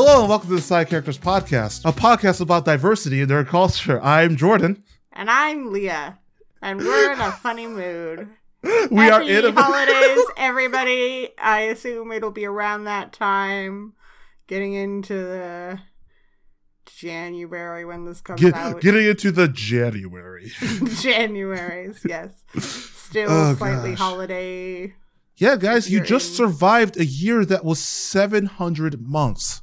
Hello and welcome to the Side Characters Podcast, a podcast about diversity in their culture. I'm Jordan. And I'm Leah. And we're in a funny mood. We Happy are in a holidays, everybody. I assume it'll be around that time, getting into the January when this comes Get- out. getting into the January. January's, yes. Still Oh, slightly gosh. holiday. Yeah, guys, you just survived a year that was 700 months.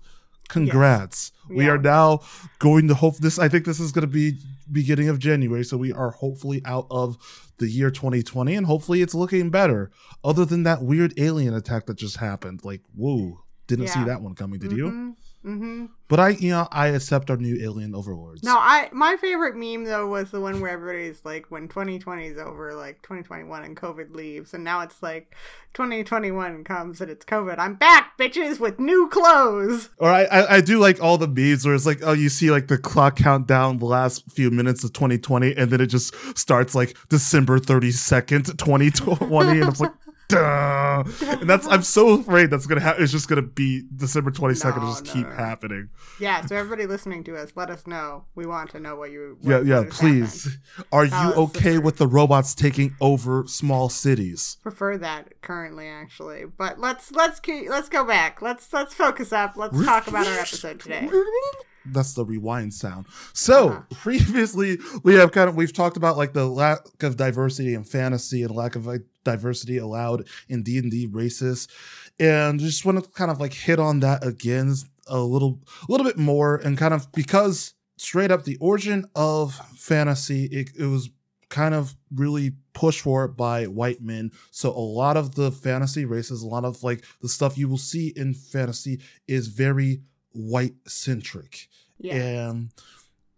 Congrats. We Yeah. are now going to hope this I think this is going to be beginning of January, so we are hopefully out of the year 2020 and hopefully it's looking better. Other than that weird alien attack that just happened. Like, whoa, didn't see that one coming, did you? Mm-hmm. Mm-hmm. But I, you know, I accept our new alien overlords. No, I my favorite meme though was the one where everybody's like, when 2020 is over, like 2021 and COVID leaves, and now it's like 2021 comes and it's COVID. I'm back, bitches, with new clothes. Or I, I, I do like all the memes where it's like, oh, you see like the clock countdown the last few minutes of 2020, and then it just starts like December 32nd, 2020, and it's like, And that's I'm so afraid that's gonna happen. It's just gonna be December 22nd No, and just no, keep no. happening. Yeah, so everybody listening to us, let us know. We want to know what you. What, Yeah, yeah. Please, happened. are you okay with the robots taking over small cities? Prefer that currently, actually. But let's let's keep, let's go back. Let's let's focus up. Let's talk about our episode today. That's the rewind sound. So Uh-huh. previously, we have kind of we've talked about like the lack of diversity in fantasy and lack of like diversity allowed in D and D races, and just want to kind of like hit on that again a little, a little bit more, and kind of because straight up the origin of fantasy, it, it was kind of really pushed for by white men. So a lot of the fantasy races, a lot of like the stuff you will see in fantasy is very white centric Yeah, and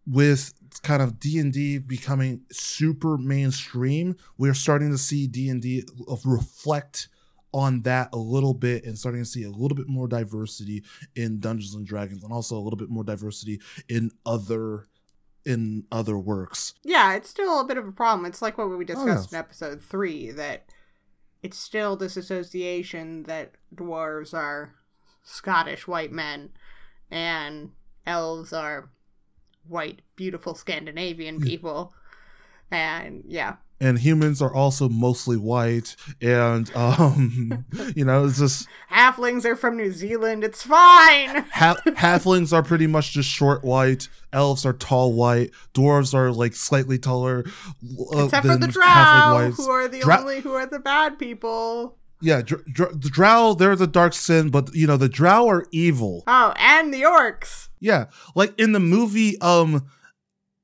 with kind of d&d becoming super mainstream we're starting to see d&d reflect on that a little bit and starting to see a little bit more diversity in dungeons and dragons and also a little bit more diversity in other in other works yeah. It's still a bit of a problem. It's like what we oh, discussed yeah. in episode three that it's still this association that dwarves are Scottish white men and elves are white, beautiful Scandinavian people. And yeah, and humans are also mostly white and um you know it's just halflings are from New Zealand. It's fine. Ha- halflings are pretty much just short white. Elves are tall white. Dwarves are like slightly taller. uh, Except for the drow, who are the Drow- only who are the bad people. Yeah, dr- dr- the drow they're the dark sin, but you know the drow are evil. Oh, and the orcs. Yeah, like in the movie, um,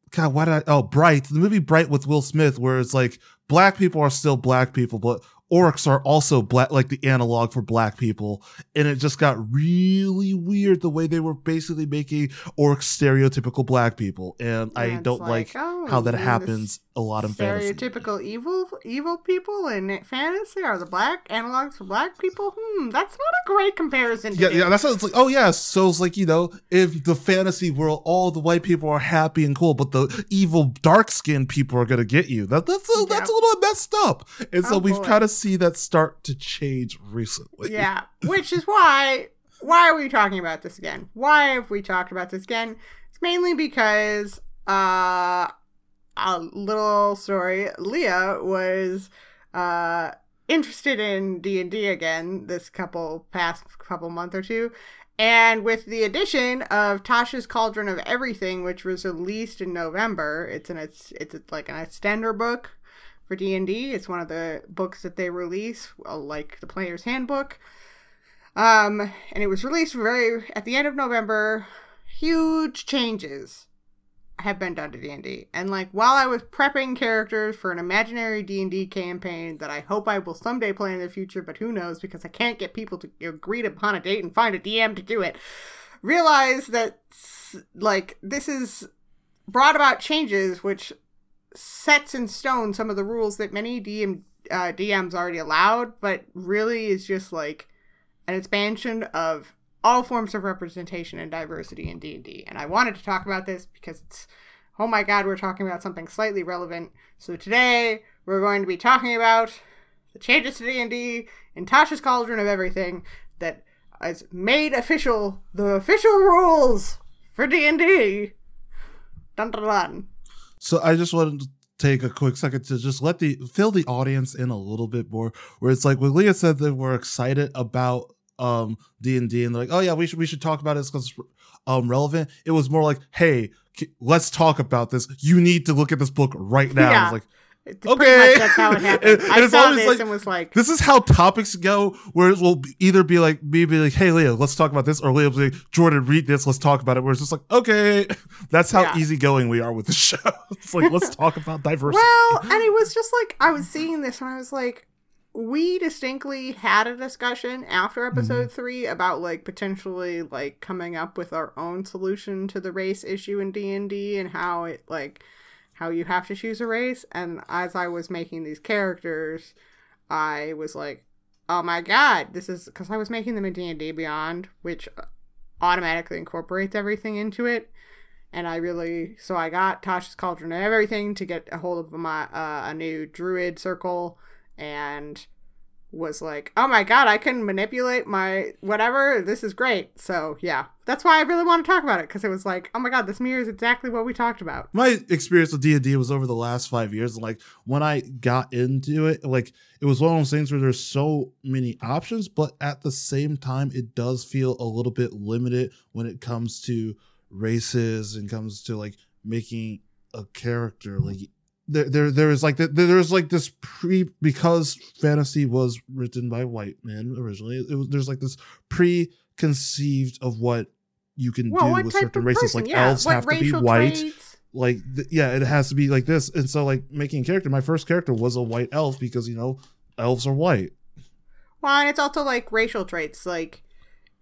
God, why did I? Oh, Bright, the movie Bright with Will Smith, where it's like black people are still black people, but orcs are also black, like the analog for black people, and it just got really weird the way they were basically making orcs stereotypical black people, and I And don't like, oh, how that happens a lot in the fantasy. Stereotypical evil evil people in fantasy are the black analogs for black people. Hmm, that's not a great comparison. To Yeah, do. yeah, that's it's like. Oh, yeah. So it's like you know, if the fantasy world, all the white people are happy and cool, but the evil dark skinned people are gonna get you. That that's a, that's a little messed up. And so Oh, we've kind of see that start to change recently. Yeah, which is why why are we talking about this again? Why have we talked about this again? It's mainly because uh a little story Leah was uh interested in D&D again this couple past couple month or two and with the addition of Tasha's Cauldron of Everything which was released in November it's an it's it's like an extender book for D&D. It's one of the books that they release, uh, like the Player's Handbook. Um, and it was released very at the end of November. Huge changes have been done to D&D. And like while I was prepping characters for an imaginary D&D campaign that I hope I will someday play in the future, but who knows because I can't get people to agree upon a date and find a DM to do it. Realize that like this is brought about changes which sets in stone some of the rules that many DM uh, DMs already allowed, but really is just like an expansion of all forms of representation and diversity in D&D. And I wanted to talk about this because it's oh my god, we're talking about something slightly relevant. So today we're going to be talking about the changes to D&D in Tasha's Cauldron of Everything that has made official the official rules for D and D. Dun dun dun. So I just wanted to take a quick second to just let the fill the audience in a little bit more. Where it's like when Leah said that we're excited about um D and D and they're like, oh yeah, we should we should talk about it because it's um relevant. It was more like, hey, let's talk about this. You need to look at this book right now. Yeah. It's like Okay. that's how it happened. And- and I it's saw this like- and was like, this is how topics go. Where it will either be like me be like, hey Leah, let's talk about this, or Leah will be like, Jordan, read this, let's talk about it. Where it's just like, okay, that's how Yeah. easygoing we are with the show. it's like let's talk about diversity. Well, and it was just like I was seeing this and I was like, we distinctly had a discussion after mm-hmm. episode three about like potentially like coming up with our own solution to the race issue in D and D and how it like how you have to choose a race. And as I was making these characters, I was like, oh my god, this is because I was making them in D and D Beyond, which automatically incorporates everything into it and I really so I got Tasha's Cauldron and everything to get a hold of my uh, a new druid circle and was like, oh my god, I can manipulate my whatever. This is great. So yeah, that's why I really want to talk about it because it was like, oh my god, this mirrors exactly what we talked about. my experience with D&D was over the last five years. And like when I got into it, like it was one of those things where there's so many options, but at the same time, it does feel a little bit limited when it comes to races and comes to like making a character. Like there, there, there is like the, there's like this pre because fantasy was written by white men originally. It was there's like this preconceived of what you can Well, do with certain races. person? Like yeah, elves what have to be white traits? like th- yeah it has to be like this and so like making a character my first character was a white elf because you know elves are white Well, and it's also like racial traits. Like,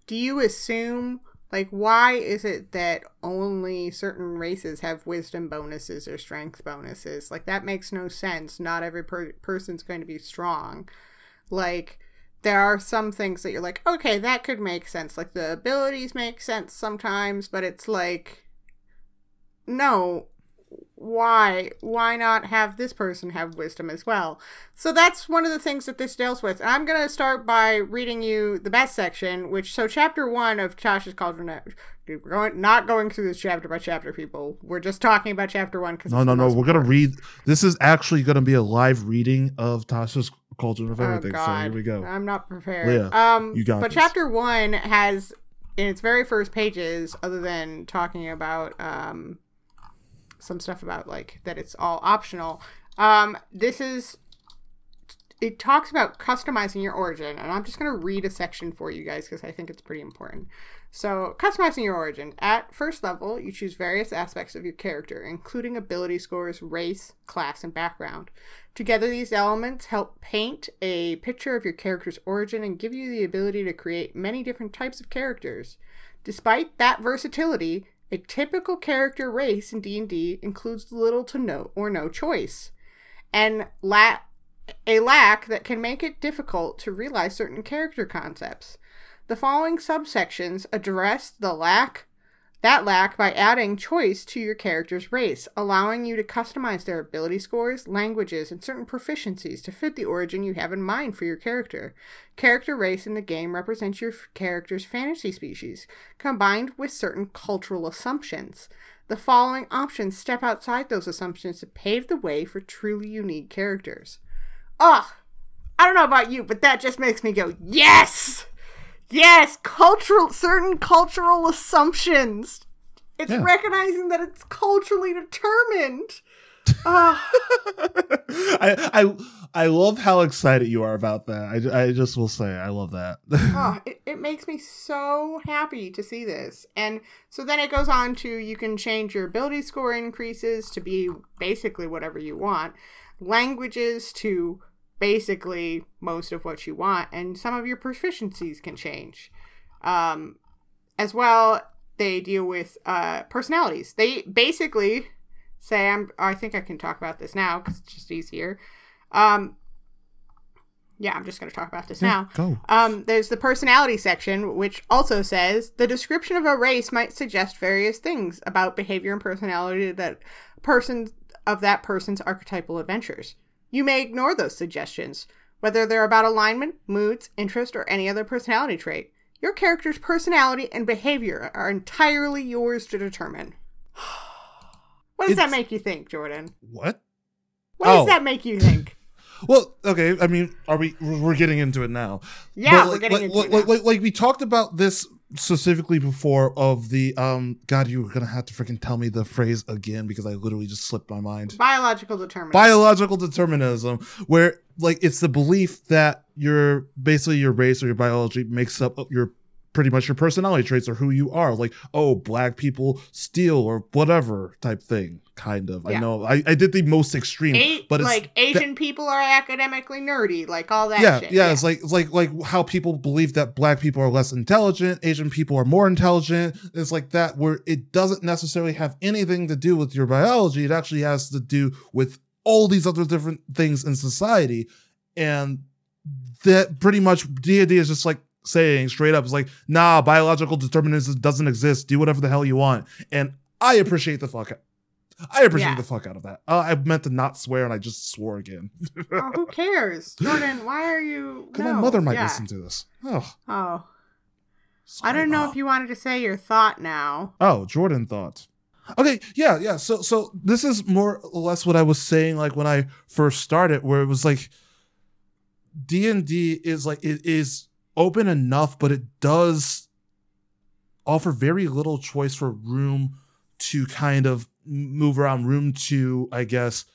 do you assume like why is it that only certain races have wisdom bonuses or strength bonuses? Like that makes no sense. Not every per- person's going to be strong. Like there are some things that you're like, okay, that could make sense. Like the abilities make sense sometimes, but it's like no, why why not have this person have wisdom as well? So that's one of the things that this deals with. And i'm going to start by reading you the best section which so chapter one of tasha's cauldron we're going, not going through this chapter by chapter people. We're just talking about chapter one because no no no we're gonna read this is actually gonna be a live reading of tasha's cauldron of everything oh, so here we go. I'm not prepared. Leah, um you got but this. chapter one has in its very first pages other than talking about um some stuff about like that it's all optional. Um, this is it talks about customizing your origin, and I'm just gonna read a section for you guys because I think it's pretty important. So, customizing your origin. At first level, you choose various aspects of your character, including ability scores, race, class, and background. Together, these elements help paint a picture of your character's origin and give you the ability to create many different types of characters. Despite that versatility, a typical character race in D&D includes little to no or no choice, and la- a lack that can make it difficult to realize certain character concepts. The following subsections address the lack that lack by adding choice to your character's race, allowing you to customize their ability scores, languages, and certain proficiencies to fit the origin you have in mind for your character. Character race in the game represents your character's fantasy species, combined with certain cultural assumptions. The following options step outside those assumptions to pave the way for truly unique characters. Ugh! I don't know about you, but that just makes me go, yes! Yes, cultural certain cultural assumptions. It's Yeah. recognizing that it's culturally determined. Ah, I, I I love how excited you are about that. I, I just will say I love that. oh, it, it makes me so happy to see this. And so then it goes on to you can change your ability score increases to be basically whatever you want, languages to basically most of what you want, and some of your proficiencies can change. Um, as well, they deal with uh, personalities. They basically say, "I'm." I think I can talk about this now because it's just easier. Um, yeah, I'm just going to talk about this now. Go. Um, there's the personality section, which also says the description of a race might suggest various things about behavior and personality that person of that person's archetypal adventures. You may ignore those suggestions, whether they're about alignment, moods, interest, or any other personality trait. Your character's personality and behavior are entirely yours to determine. What does that make you think, Jordan? What? What does Oh. that make you think? Well, okay. I mean, are we? We're getting into it now. Yeah, But, we're getting like, into like, it now. like, like, like we talked about this specifically before of the um. God, you were gonna have to freaking tell me the phrase again because I literally just slipped my mind. Biological determinism Biological determinism, where like it's the belief that your basically your race or your biology makes up your pretty much your personality traits or who you are. Like, oh, black people steal or whatever type thing. Kind of. I know. I, I did the most extreme, A- but it's like Asian people are academically nerdy, like all that yeah, shit. yeah, It's like it's like like how people believe that black people are less intelligent, Asian people are more intelligent. It's like that where it doesn't necessarily have anything to do with your biology. It actually has to do with all these other different things in society, and that pretty much D&D is just like saying straight up, it's like, nah, biological determinism doesn't exist. Do whatever the hell you want, and I appreciate the fuck. I appreciate Yeah. the fuck out of that. Uh, I meant to not swear, and I just swore again. oh, who cares, Jordan? Why are you? Because no, my mother might yeah. listen to this. Oh, Oh, I don't know Mom. if you wanted to say your thought now. Oh, Jordan thought. Okay, yeah, yeah. So, so this is more or less what I was saying, like when I first started, where it was like D and D is like it is open enough, but it does offer very little choice for room to kind of move around, room to, I guess,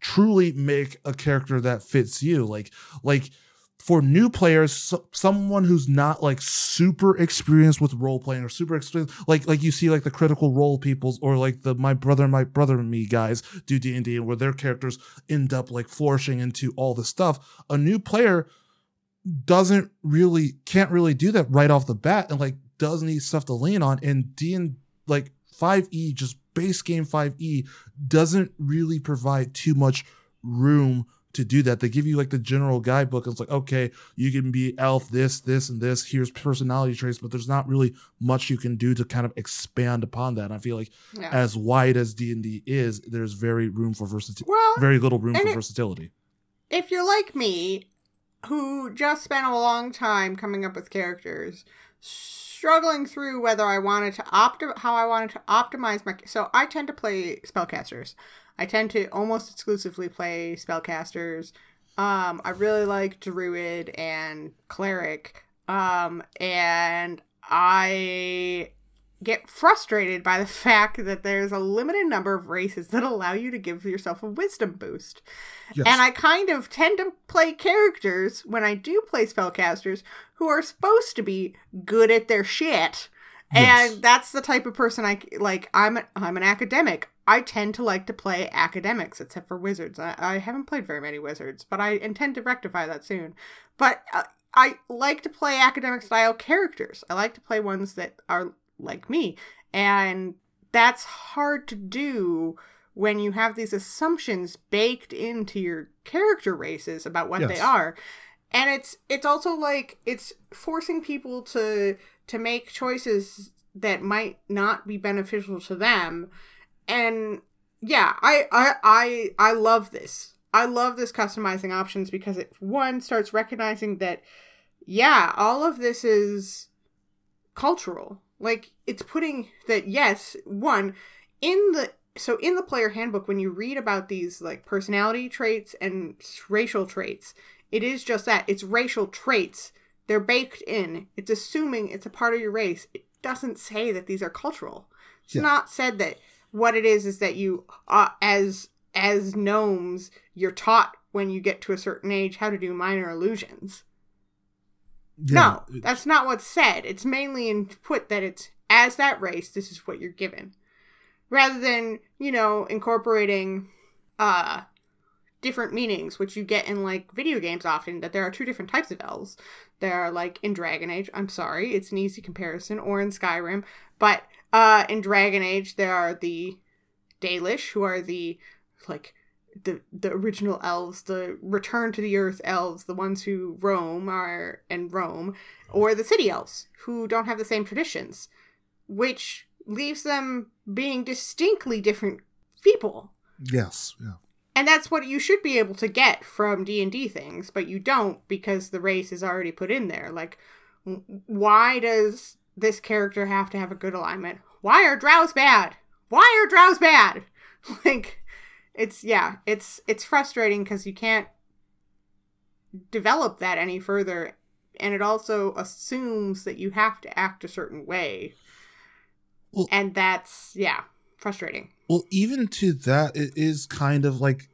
truly make a character that fits you. Like, like for new players, so, someone who's not like super experienced with role playing or super experienced, like like you see like the critical role peoples or like the my brother, my brother and me guys do D and D, where their characters end up like flourishing into all the stuff. A new player doesn't really can't really do that right off the bat, and like does need stuff to lean on. And D and like five E just base game five E doesn't really provide too much room to do that. They give you like the general guidebook. It's like, okay, you can be elf, this, this, and this. Here's personality traits, but there's not really much you can do to kind of expand upon that. And I feel like Yeah. as wide as D and D is, there's very room for versatility. well, Very little room for it- versatility. if you're like me, who just spent a long time coming up with characters, struggling through whether I wanted to opt how I wanted to optimize my so I tend to play spellcasters. I tend to almost exclusively play spellcasters. Um, I really like druid and cleric. Um, and I get frustrated by the fact that there's a limited number of races that allow you to give yourself a wisdom boost. Yes. And I kind of tend to play characters when I do play spellcasters who are supposed to be good at their shit. Yes. And that's the type of person I like. I'm a, I'm an academic. I tend to like to play academics, except for wizards. I, I haven't played very many wizards, but I intend to rectify that soon. But uh, I like to play academic style characters. I like to play ones that are like me, and that's hard to do when you have these assumptions baked into your character races about what they are. And it's it's also like it's forcing people to to make choices that might not be beneficial to them. And yeah i i i, I love this. I love this customizing options because it one starts recognizing that yeah all of this is cultural like it's putting that yes one in the so in the player handbook when you read about these like personality traits and racial traits it is just that it's racial traits. They're baked in. It's assuming it's a part of your race. It doesn't say that these are cultural. It's Yeah. not said that what it is is that you uh, as as gnomes you're taught when you get to a certain age how to do minor illusions Yeah, no, that's not what's said. It's mainly in put that it's as that race, this is what you're given. Rather than, you know, incorporating uh different meanings, which you get in like video games often, that there are two different types of elves. There are like in Dragon Age, I'm sorry, it's an easy comparison, or in Skyrim, but uh in Dragon Age there are the Dalish, who are the like the the original elves, the return to the earth elves, the ones who roam are and roam, or the city elves who don't have the same traditions, which leaves them being distinctly different people. yes, yeah. And that's what you should be able to get from D&D things, but you don't because the race is already put in there. Like why does this character have to have a good alignment? Why are drows bad? Why are drows bad? like it's yeah, it's it's frustrating cuz you can't develop that any further and it also assumes that you have to act a certain way. Well, and that's yeah, frustrating. Well, even to that it is kind of like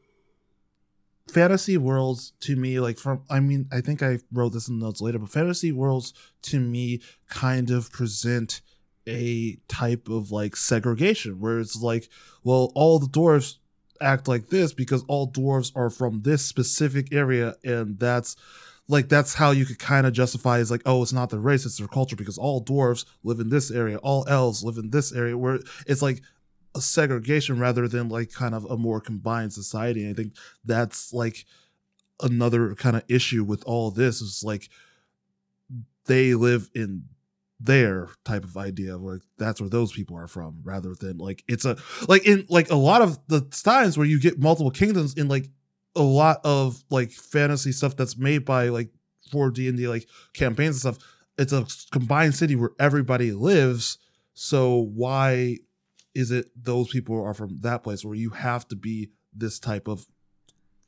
fantasy worlds to me like from i mean i think i wrote this in the notes later but fantasy worlds to me kind of present a type of like segregation where it's like well all the dwarves act like this because all dwarves are from this specific area and that's like that's how you could kind of justify is like oh it's not their race it's their culture because all dwarves live in this area all elves live in this area where it's like a segregation rather than like kind of a more combined society. And I think that's like another kind of issue with all this is like they live in their type of idea where that's where those people are from rather than like it's a like in like a lot of the times where you get multiple kingdoms in like a lot of like fantasy stuff that's made by like for D&D like campaigns and stuff it's a combined city where everybody lives so why is it those people are from that place where you have to be this type of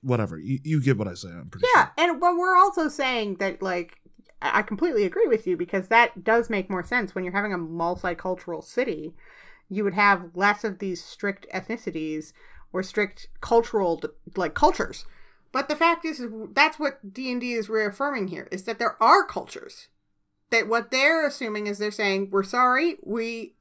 whatever you, you get what i say i'm pretty yeah sure. and but we're also saying that like i completely agree with you because that does make more sense when you're having a multicultural city you would have less of these strict ethnicities or strict cultural like cultures but the fact is that's what d&d is reaffirming here is that there are cultures that what they're assuming is they're saying we're sorry we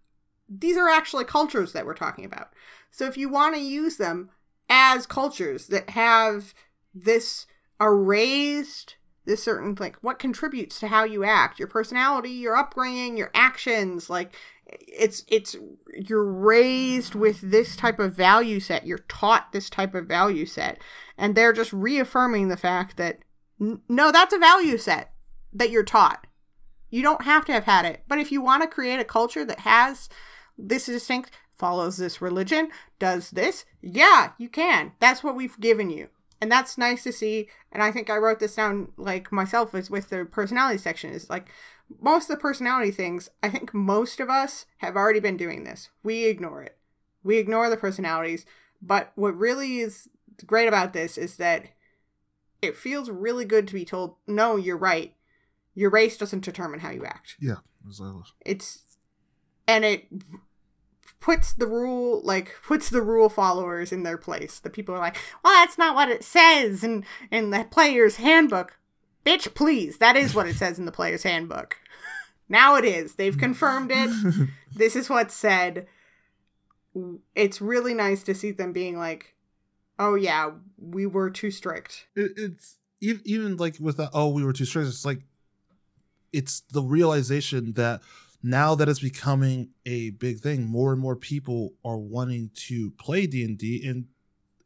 these are actually cultures that we're talking about. So if you want to use them as cultures that have this erased this certain like what contributes to how you act, your personality, your upbringing, your actions, like it's it's you're raised with this type of value set, you're taught this type of value set, and they're just reaffirming the fact that no, that's a value set that you're taught. You don't have to have had it. But if you want to create a culture that has this is distinct, follows this religion, does this, yeah, you can. That's what we've given you. And that's nice to see. And I think I wrote this down like myself is with the personality section is like most of the personality things, I think most of us have already been doing this. We ignore it. We ignore the personalities. But what really is great about this is that it feels really good to be told, no, you're right. Your race doesn't determine how you act. Yeah, exactly. It's and it puts the rule like puts the rule followers in their place. The people are like, well, that's not what it says in in the player's handbook. Bitch, please, that is what it says in the player's handbook. now it is. They've confirmed it. this is what's said. It's really nice to see them being like, oh yeah, we were too strict. It, it's even like with that. Oh, we were too strict. It's like it's the realization that now that it's becoming a big thing more and more people are wanting to play d&d and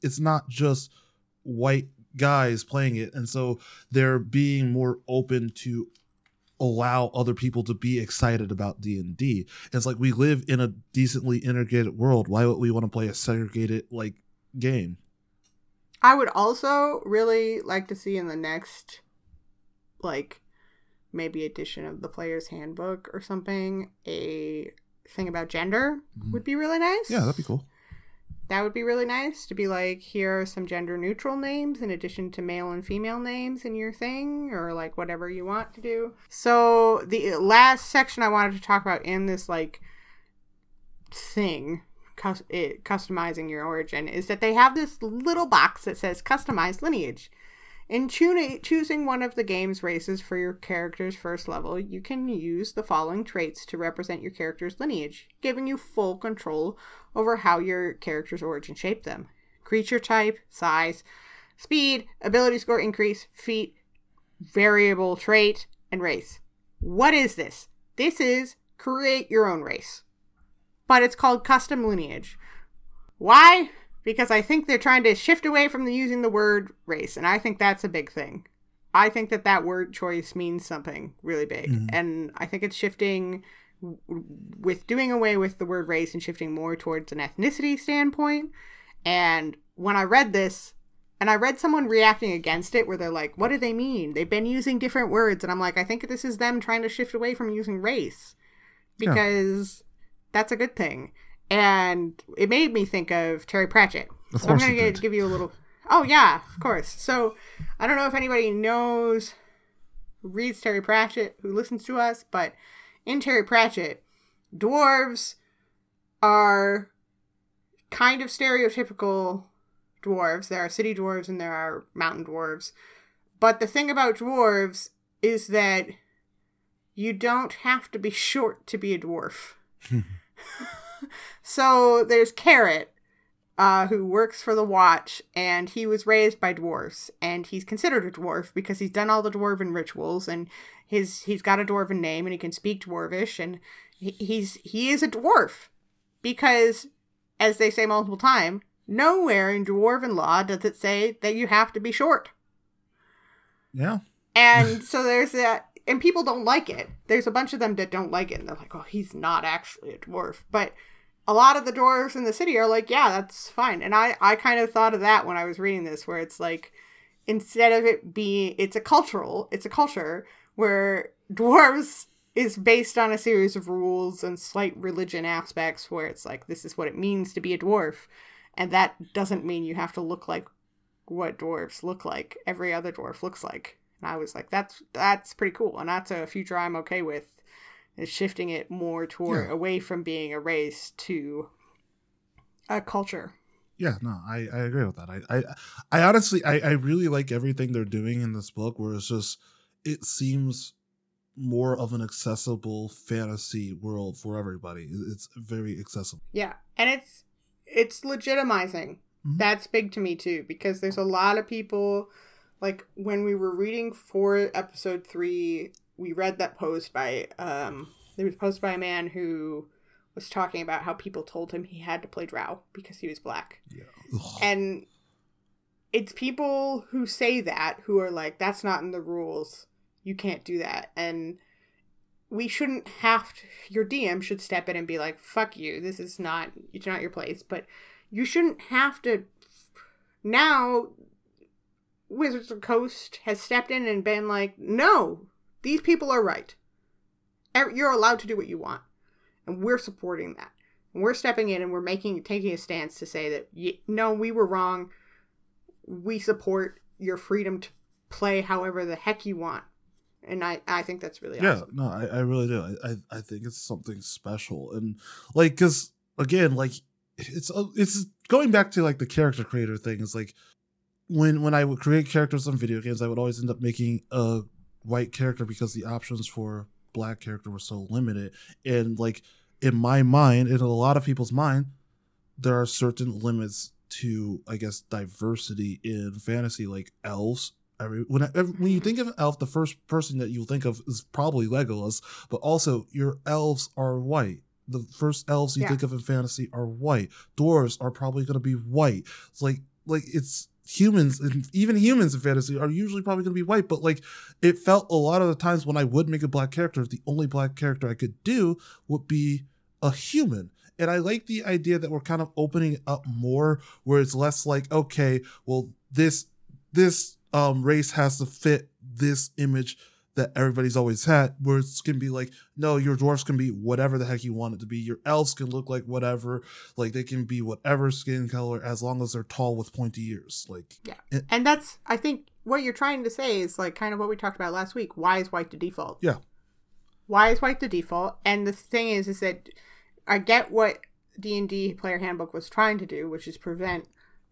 it's not just white guys playing it. And so they're being more open to allow other people to be excited about d&d it's like we live in a decently integrated world. Why would we want to play a segregated like game? I would also really like to see in the next like maybe edition of the player's handbook or something, a thing about gender mm-hmm. would be really nice. Yeah, that'd be cool. That would be really nice to be like, here are some gender neutral names in addition to male and female names in your thing, or like whatever you want to do. So, the last section I wanted to talk about in this like thing, it, customizing your origin, is that they have this little box that says customize lineage. In choosing one of the game's races for your character's first level, you can use the following traits to represent your character's lineage, giving you full control over how your character's origin shaped them. Creature type, size, speed, ability score increase, feat, variable trait, and race. What is this? This is create your own race. But it's called custom lineage. Why? Because I think they're trying to shift away from the, using the word race, and I think that's a big thing. I think that that word choice means something really big, mm-hmm. and I think it's shifting with doing away with the word race and shifting more towards an ethnicity standpoint. And when I read this, And I read someone reacting against it where they're like, what do they mean? They've been using different words. And I'm like, I think this is them trying to shift away from using race because yeah. that's a good thing. And it made me think of Terry Pratchett. Of so I'm going to give you a little. Oh, yeah, of course. So I don't know if anybody knows, reads Terry Pratchett, who listens to us, but in Terry Pratchett, dwarves are kind of stereotypical dwarves. There are city dwarves and there are mountain dwarves. But the thing about dwarves is that you don't have to be short to be a dwarf. so there's Carrot, uh, who works for the Watch, and he was raised by dwarves, and he's considered a dwarf because he's done all the dwarven rituals, and his he's got a dwarven name, and he can speak dwarvish, and he, he's he is a dwarf because, as they say multiple times, Nowhere in dwarven law does it say that you have to be short. Yeah. And so there's that, and people don't like it. There's a bunch of them that don't like it, and they're like, "Oh, he's not actually a dwarf." But a lot of the dwarves in the city are like, "Yeah, that's fine." And I, I kind of thought of that when I was reading this, where it's like, instead of it being, it's a cultural, it's a culture where dwarves is based on a series of rules and slight religion aspects, where it's like, this is what it means to be a dwarf. And that doesn't mean you have to look like what dwarves look like. Every other dwarf looks like. And i was like that's that's pretty cool. And that's a future i'm okay with is shifting it more toward yeah. away from being a race to a culture yeah no i i agree with that i i, I honestly I, I really like everything they're doing in this book where it's just it seems more of an accessible fantasy world for everybody it's very accessible yeah and it's it's legitimizing. Mm-hmm. That's big to me too because there's a lot of people like when we were reading for episode 3, we read that post by um there was a post by a man who was talking about how people told him he had to play drow because he was black. Yeah. And it's people who say that who are like that's not in the rules. You can't do that. And we shouldn't have to, your DM should step in and be like, fuck you, this is not, it's not your place. But you shouldn't have to. Now, Wizards of Coast has stepped in and been like, no, these people are right. You're allowed to do what you want. And we're supporting that. And we're stepping in and we're making, taking a stance to say that, no, we were wrong. We support your freedom to play however the heck you want and I, I think that's really yeah awesome. no I, I really do I, I, I think it's something special and like because again like it's uh, it's going back to like the character creator thing is like when when I would create characters on video games I would always end up making a white character because the options for black character were so limited and like in my mind in a lot of people's mind there are certain limits to I guess diversity in fantasy like elves every when every, when you think of an elf, the first person that you think of is probably Legolas, but also your elves are white. The first elves you yeah. think of in fantasy are white. Dwarves are probably going to be white. It's like like it's humans and even humans in fantasy are usually probably going to be white but like it felt a lot of the times when i would make a black character the only black character i could do would be a human. And i like the idea that we're kind of opening up more where it's less like okay well this this um, race has to fit this image that everybody's always had, where it's gonna be like, no, your dwarfs can be whatever the heck you want it to be. Your elves can look like whatever, like they can be whatever skin color as long as they're tall with pointy ears. Like, yeah, it, and that's I think what you're trying to say is like kind of what we talked about last week. Why is white the default? Yeah, why is white the default? And the thing is, is that I get what D and D player handbook was trying to do, which is prevent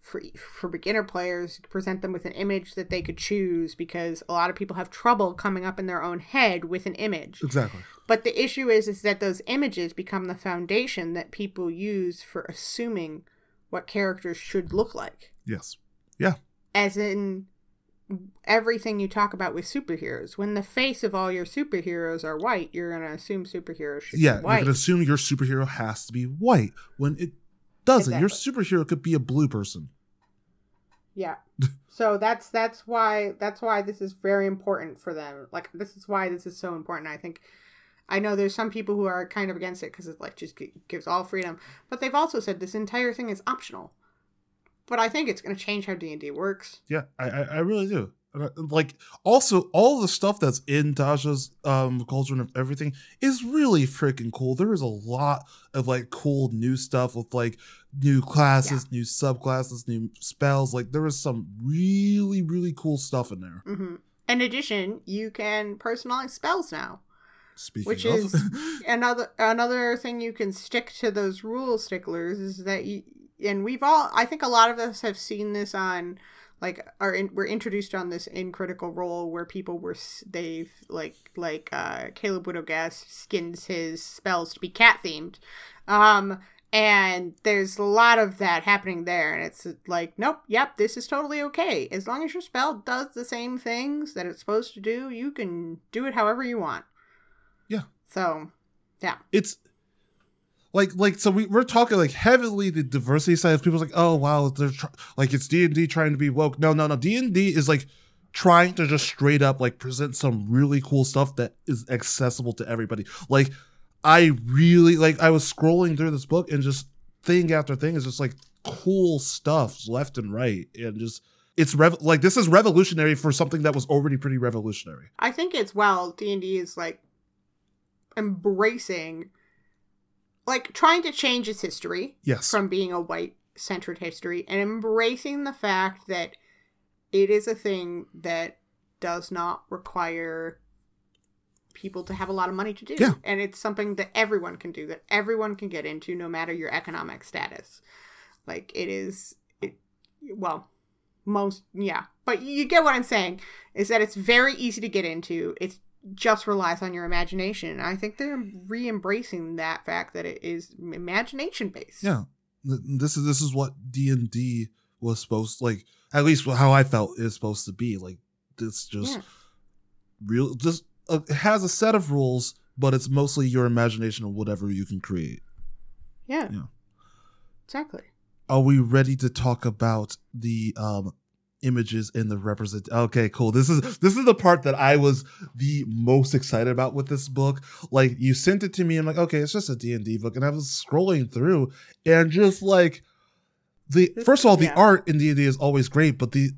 for for beginner players to present them with an image that they could choose because a lot of people have trouble coming up in their own head with an image. Exactly. But the issue is is that those images become the foundation that people use for assuming what characters should look like. Yes. Yeah. As in everything you talk about with superheroes. When the face of all your superheroes are white you're going to assume superheroes should yeah be white. you're going to assume your superhero has to be white. When it doesn't exactly. your superhero could be a blue person yeah. so that's that's why that's why this is very important for them. Like this is why this is so important. I think I know there's some people who are kind of against it because it like just gives all freedom, but they've also said this entire thing is optional. but I think it's going to change how D and D works. Yeah, I, I, I really do. Like, also, all the stuff that's in Tasha's um, cauldron of everything is really freaking cool. There is a lot of like cool new stuff with like new classes, new subclasses, new spells. Like, there is some really, really cool stuff in there. hmm In addition, you can personalize spells now. Speaking Which of, is- Another another thing you can stick to those rule sticklers is that you and we've all I think a lot of us have seen this on like are in, were introduced on this in Critical Role where people were they've like like uh Caleb Widogast skins his spells to be cat themed. Um and there's a lot of that happening there and it's like nope yep this is totally okay as long as your spell does the same things that it's supposed to do you can do it however you want Yeah. so yeah. it's like like so we, we're talking like heavily the diversity side of people's like oh wow they're tr- like it's d&d trying to be woke no no no d&d is like trying to just straight up like present some really cool stuff that is accessible to everybody like i really like i was scrolling through this book and just thing after thing is just like cool stuff left and right and just it's rev- like this is revolutionary for something that was already pretty revolutionary. I think it's well D and D is like embracing, like trying to change its history yes. from being a white centered history and embracing the fact that it is a thing that does not require people to have a lot of money to do. Yeah. And it's something that everyone can do, that everyone can get into no matter your economic status. Like it is it well, most yeah. But you get what I'm saying is that it's very easy to get into. It just relies on your imagination. And I think they're re-embracing that fact that it is imagination based. Yeah, this is this is what D and D was supposed like. At least how I felt is supposed to be. Like this just Yeah. real. Just it has a set of rules, but it's mostly your imagination of whatever you can create. Yeah. Yeah. Exactly. Are we ready to talk about the um images in the represent? Okay, cool. This is this is the part that I was the most excited about with this book. Like you sent it to me, I'm like, okay, it's just a D and D book, and I was scrolling through and just like the first of all, the yeah. art in D and D is always great, but the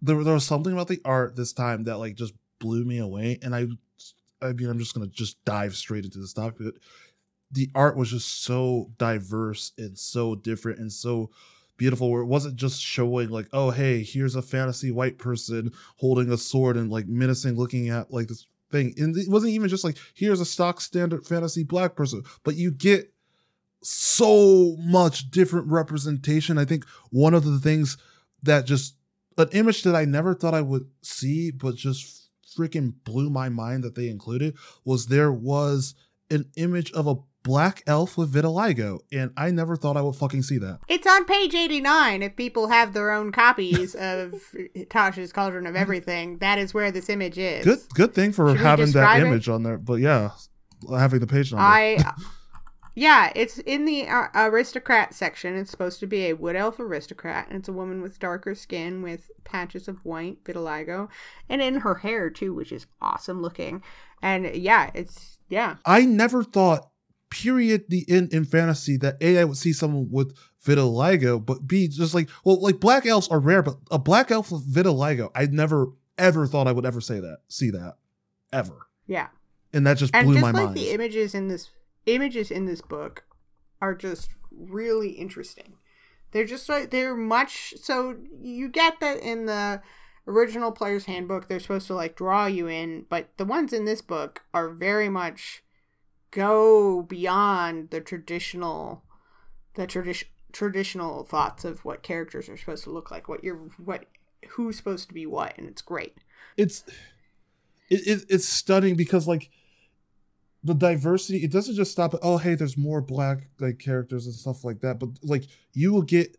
there, there was something about the art this time that like just blew me away, and I I mean, I'm just gonna just dive straight into this topic. But the art was just so diverse and so different and so beautiful where it wasn't just showing like oh hey here's a fantasy white person holding a sword and like menacing looking at like this thing and it wasn't even just like here's a stock standard fantasy black person but you get so much different representation i think one of the things that just an image that i never thought i would see but just freaking blew my mind that they included was there was an image of a black elf with vitiligo and i never thought i would fucking see that It's on page 89 if people have their own copies of Tasha's Cauldron of mm-hmm. Everything. That is where this image is. Good good thing for Should having that describe it? image on there. But yeah, having the page number. I Yeah, it's in the uh, aristocrat section. It's supposed to be a wood elf aristocrat, and it's a woman with darker skin with patches of white vitiligo, and in her hair too, which is awesome looking. And yeah, it's yeah, I never thought, period, the in in fantasy that a I would see someone with vitiligo, but b just like well, like black elves are rare, but a black elf with vitiligo, I never ever thought I would ever say that, see that, ever, yeah. and that just and blew just my like mind. the images in this images in this book are just really interesting. They're just like they're much so you get that in the original player's handbook they're supposed to like draw you in but the ones in this book are very much go beyond the traditional the tradition traditional thoughts of what characters are supposed to look like what you're what who's supposed to be what and it's great. It's it, it it's stunning because like the diversity it doesn't just stop at oh hey there's more black like characters and stuff like that but like you will get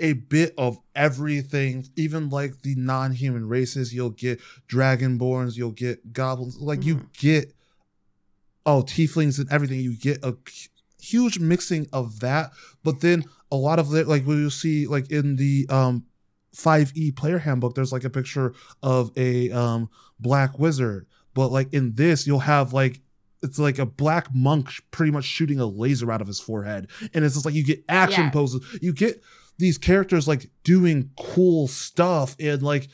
a bit of everything even like the non-human races. You'll get dragonborns you'll get goblins like you get oh tieflings and everything. You get a huge mixing of that but then a lot of it like we will see like in the um 5e player handbook there's like a picture of a um black wizard but like in this you'll have like it's like a black monk pretty much shooting a laser out of his forehead and it's just like you get action Yeah. poses you get these characters like doing cool stuff and like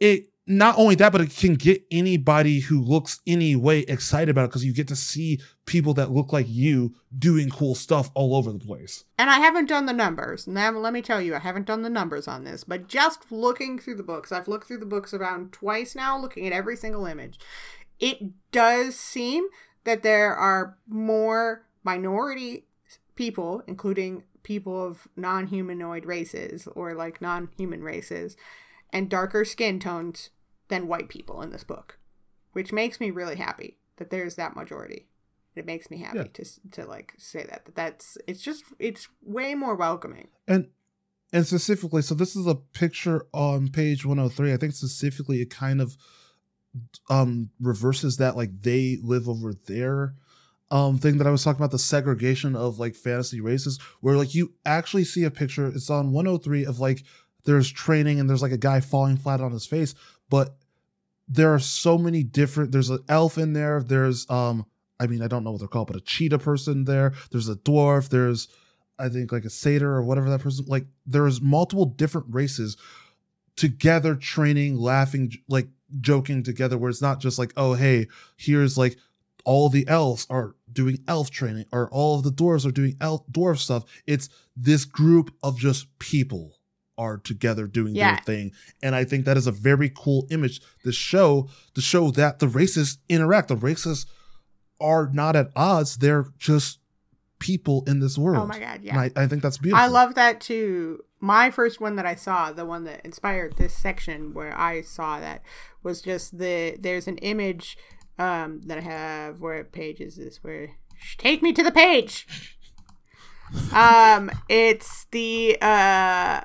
it not only that, but it can get anybody who looks any way excited about it because you get to see people that look like you doing cool stuff all over the place. And I haven't done the numbers. Now, let me tell you, I haven't done the numbers on this, but just looking through the books, I've looked through the books around twice now, looking at every single image. It does seem that there are more minority people, including people of non humanoid races or like non human races, and darker skin tones than white people in this book, which makes me really happy that there's that majority. It makes me happy yeah. to to like say that that that's it's just it's way more welcoming. And and specifically, so this is a picture on page 103. I think specifically it kind of um reverses that like they live over there um thing that I was talking about the segregation of like fantasy races where like you actually see a picture it's on 103 of like there's training and there's like a guy falling flat on his face but there are so many different there's an elf in there there's um i mean i don't know what they're called but a cheetah person there there's a dwarf there's i think like a satyr or whatever that person like there's multiple different races together training laughing like joking together where it's not just like oh hey here's like all the elves are doing elf training or all of the dwarves are doing elf dwarf stuff it's this group of just people are together doing yeah. their thing. And I think that is a very cool image to show to show that the races interact. The races are not at odds. They're just people in this world. Oh my god, yeah. I, I, think that's beautiful. I love that too. My first one that I saw, the one that inspired this section where I saw that was just the there's an image um that I have where page is this where take me to the page. um it's the uh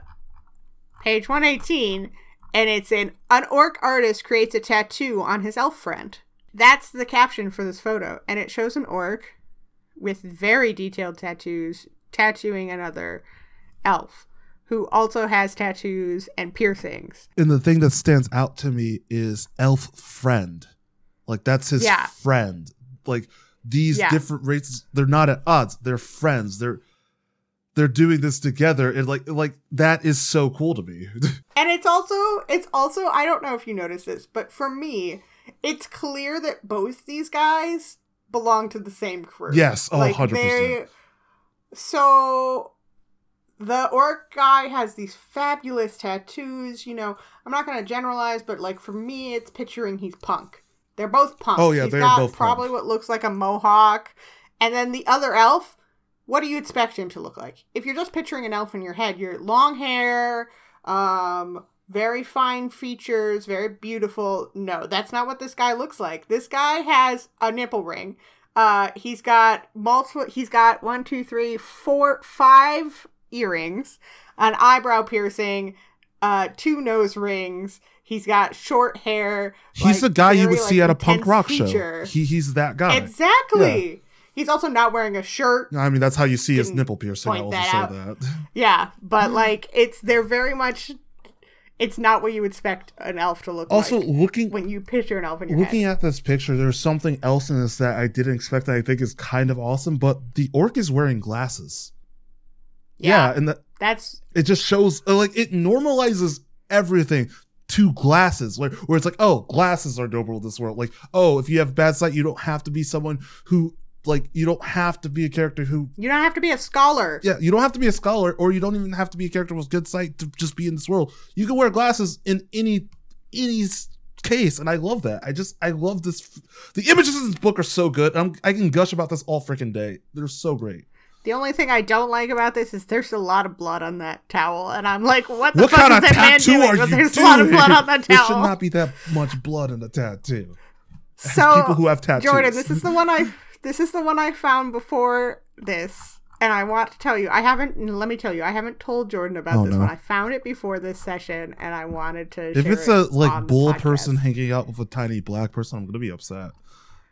page 118, and it's an an orc artist creates a tattoo on his elf friend. That's the caption for this photo, and it shows an orc with very detailed tattoos tattooing another elf who also has tattoos and piercings. And the thing that stands out to me is elf friend. Like that's his yeah. friend. Like these yeah. different races, they're not at odds. They're friends. They're they're doing this together and like like that is so cool to me and it's also it's also i don't know if you notice this but for me it's clear that both these guys belong to the same crew. Yes oh, like 100% they, so the orc guy has these fabulous tattoos you know. I'm not going to generalize but like for me it's picturing he's punk. They're both punk. Oh yeah he's they're got both probably punk. what looks like a mohawk. And then the other elf what do you expect him to look like? If you're just picturing an elf in your head, you're long hair, um, very fine features, very beautiful. No, that's not what this guy looks like. This guy has a nipple ring. Uh, he's got multiple. He's got one, two, three, four, five earrings, an eyebrow piercing, uh, two nose rings. He's got short hair. He's like, the guy very, you would like, see at a punk rock feature. show. He, he's that guy. Exactly. Yeah. He's also not wearing a shirt. I mean, that's how you see his nipple piercing. I'll say that. Yeah, but like, it's they're very much. It's not what you expect an elf to look also, like. Also, looking when you picture an elf in your looking head. at this picture, there's something else in this that I didn't expect. That I think is kind of awesome. But the orc is wearing glasses. Yeah, yeah and that that's it. Just shows uh, like it normalizes everything to glasses where, where it's like oh glasses are noble in this world like oh if you have bad sight you don't have to be someone who like you don't have to be a character who you don't have to be a scholar. Yeah, you don't have to be a scholar, or you don't even have to be a character with good sight to just be in this world. You can wear glasses in any any case, and I love that. I just I love this. The images in this book are so good. I'm, I can gush about this all freaking day. They're so great. The only thing I don't like about this is there's a lot of blood on that towel, and I'm like, what the what fuck kind is of that tattoo man doing? Are you there's doing? a lot of blood on that towel. There should not be that much blood in the tattoo. So people who have tattoos. Jordan, this is the one I this is the one I found before this. And I want to tell you, I haven't. Let me tell you, I haven't told Jordan about oh, this no. one. I found it before this session, and I wanted to. If it's a it like bull person hanging out with a tiny black person, I'm gonna be upset.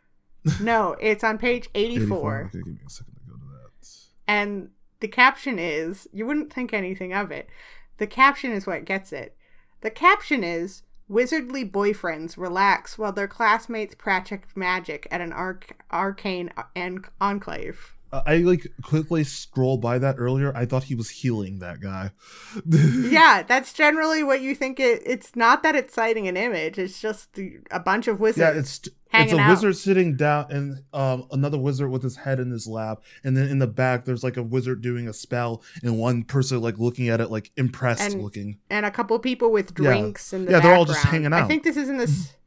no, it's on page 84. 84. Okay, give me a second to go to that. And the caption is, you wouldn't think anything of it. The caption is what gets it. The caption is Wizardly boyfriends relax while their classmates practice magic at an arc- arcane en- enclave. I like quickly scroll by that earlier. I thought he was healing that guy. yeah, that's generally what you think. It. It's not that it's citing an image. It's just a bunch of wizards. Yeah, it's it's a hanging wizard sitting down and um another wizard with his head in his lap, and then in the back there's like a wizard doing a spell, and one person like looking at it like impressed And- looking. and a couple people with Yeah. drinks in the Yeah, they're all just hanging out. I think this is in this.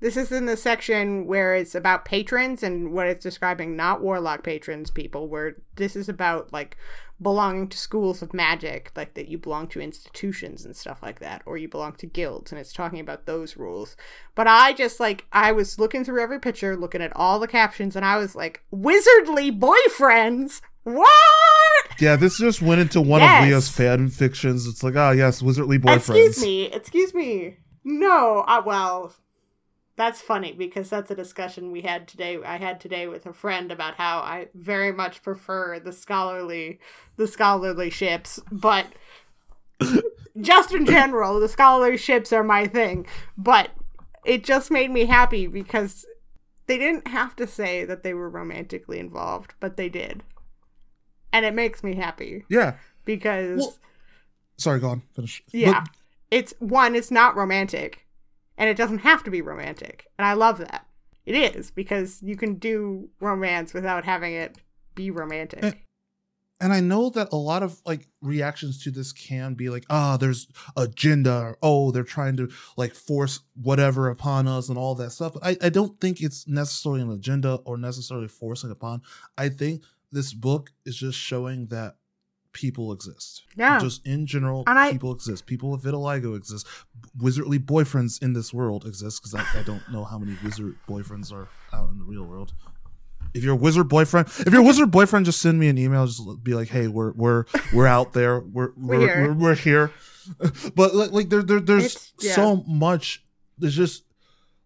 This is in the section where it's about patrons and what it's describing, not warlock patrons, people. Where this is about like belonging to schools of magic, like that you belong to institutions and stuff like that, or you belong to guilds, and it's talking about those rules. But I just like I was looking through every picture, looking at all the captions, and I was like, "Wizardly boyfriends, what?" Yeah, this just went into one Yes. of Leah's fan fictions. It's like, ah, yes, wizardly boyfriends. Excuse me. Excuse me. No. Uh, well, that's funny because that's a discussion we had today. I had today with a friend about how I very much prefer the scholarly, the scholarly ships, but just in general, the scholarly ships are my thing. But it just made me happy because they didn't have to say that they were romantically involved, but they did. And it makes me happy Yeah. because Well, Sorry, go on. Finish. yeah. But- it's one, it's not romantic. And it doesn't have to be romantic. And I love that. It is, because you can do romance without having it be romantic. Eh, and I know that a lot of like reactions to this can be like, ah, there's agenda, or, oh, they're trying to like force whatever upon us and all that stuff. But I, I don't think it's necessarily an agenda or necessarily forcing upon. I think this book is just showing that people exist. yeah. Just in general, And I- people exist. People with vitiligo exist. Wizardly boyfriends in this world exist because I, I don't know how many wizard boyfriends are out in the real world. If you're a wizard boyfriend, if you're a wizard boyfriend, just send me an email. Just be like, hey, we're we're we're out there. We're we're We're here. we're, we're here. But like, like there, there there's yeah. so much. There's just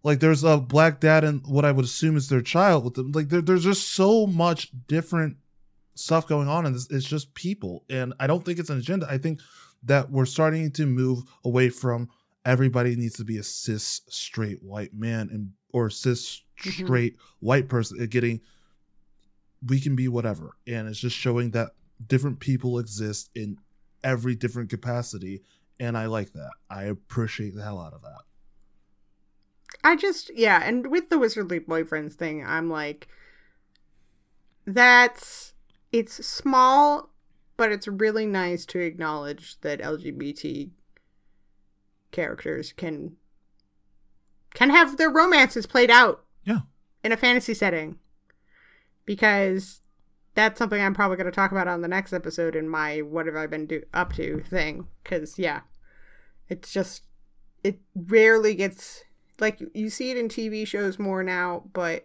like there's a black dad and what I would assume is their child with them. Like there, there's just so much different stuff going on and this it's just people. And i don't think it's an agenda. I think that we're starting to move away from everybody needs to be a cis straight white man and or cis Mhm. straight white person getting we can be whatever. And it's just showing that different people exist in every different capacity. And i like that. I appreciate the hell out of that. I just yeah, and with the wizardly boyfriends thing, I'm like that's it's small, but it's really nice to acknowledge that LGBT characters can can have their romances played out. Yeah. In a fantasy setting. Because that's something I'm probably going to talk about on the next episode in my what have I been do- up to thing cuz yeah. It's just it rarely gets like you see it in TV shows more now, but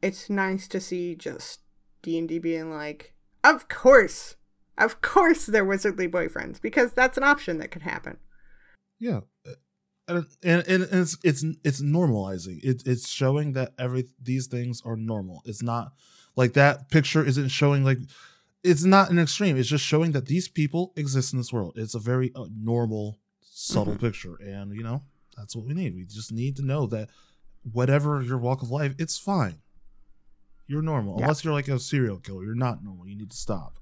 it's nice to see just D&D being like, "Of course. Of course they're wizardly boyfriends because that's an option that could happen." Yeah, and and, and it's it's it's normalizing. It, it's showing that every these things are normal. It's not like that picture isn't showing like it's not an extreme. It's just showing that these people exist in this world. It's a very uh, normal, subtle Mhm. picture, and you know that's what we need. We just need to know that whatever your walk of life, it's fine. You're normal, Yeah. unless you're like a serial killer. You're not normal. You need to stop.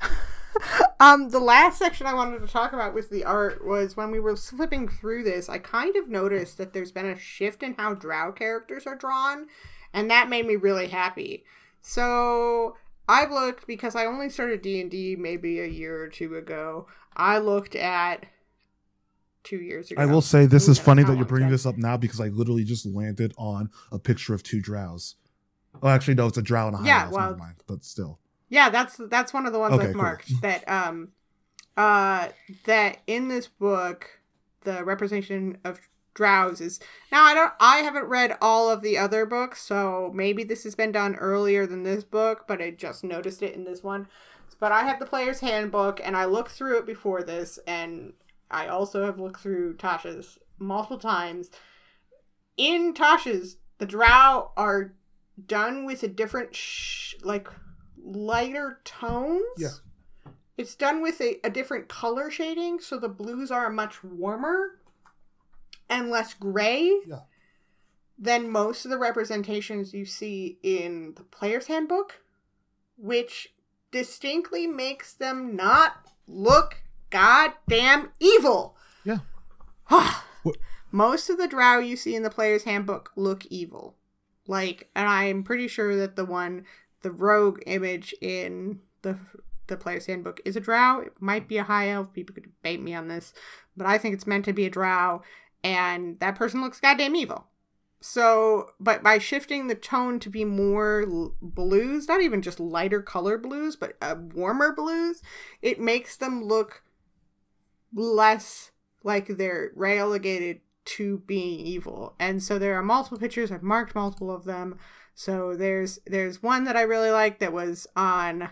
Um, the last section I wanted to talk about with the art was when we were flipping through this, I kind of noticed that there's been a shift in how drow characters are drawn, and that made me really happy. So I've looked because I only started D and D maybe a year or two ago. I looked at two years ago. I will say this Ooh, is funny that you're bringing this up now because I literally just landed on a picture of two drows. Oh, actually, no, it's a drow and a high Yeah, elf, well- never mind. But still, Yeah, that's that's one of the ones Okay, I've cool. marked that um uh that in this book the representation of drows is now I don't I haven't read all of the other books, so maybe this has been done earlier than this book, but I just noticed it in this one. But I have the player's handbook and I looked through it before this and I also have looked through Tasha's multiple times. In Tasha's, the drow are done with a different sh- like lighter tones. Yeah. It's done with a, a different color shading, so the blues are much warmer and less gray. Yeah. than most of the representations you see in the player's handbook, which distinctly makes them not look goddamn evil. Yeah. most of the drow you see in the player's handbook look evil. Like, and I'm pretty sure that the one, the rogue image in the the player's handbook is a drow. It might be a high elf. People could debate me on this, but I think it's meant to be a drow, and that person looks goddamn evil. So, but by shifting the tone to be more l- blues, not even just lighter color blues, but uh, warmer blues, it makes them look less like they're relegated to being evil. And so there are multiple pictures. I've marked multiple of them. So there's there's one that I really like that was on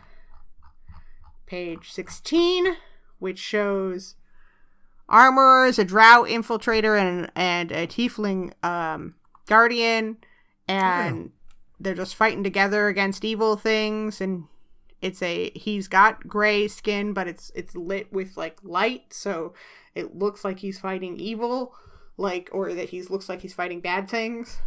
page 16, which shows armorers, a drow infiltrator, and and a tiefling um, guardian, and they're just fighting together against evil things. And it's a he's got gray skin, but it's it's lit with like light, so it looks like he's fighting evil, like or that he looks like he's fighting bad things.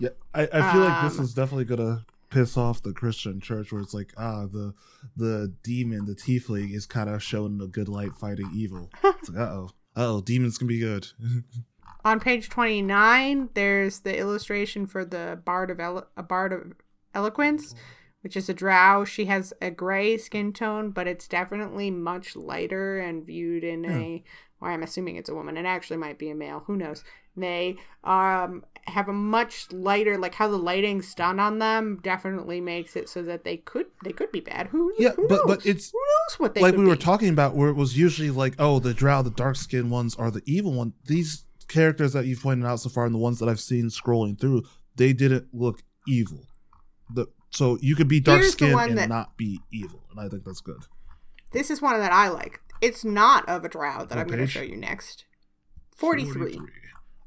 Yeah, I, I feel like this Um, is definitely gonna piss off the Christian church, where it's like, ah, the the demon, the tiefling, is kind of showing a good light fighting evil. It's like, uh oh, oh, demons can be good. On page 29, there's the illustration for the Bard of Elo- a Bard of Eloquence, which is a drow. She has a gray skin tone, but it's definitely much lighter and viewed in a well, I'm assuming it's a woman. It actually might be a male. Who knows? They um have a much lighter like how the lighting's done on them definitely makes it so that they could they could be bad. Who yeah, who but knows? but it's who knows what they like we were be. talking about, where it was usually like, oh, the drow, the dark skinned ones are the evil one. These characters that you've pointed out so far, and the ones that I've seen scrolling through, they didn't look evil. The so you could be dark skinned and that- not be evil, and I think that's good. This is one that I like. It's not of a drow that I'm going to show you next. 43.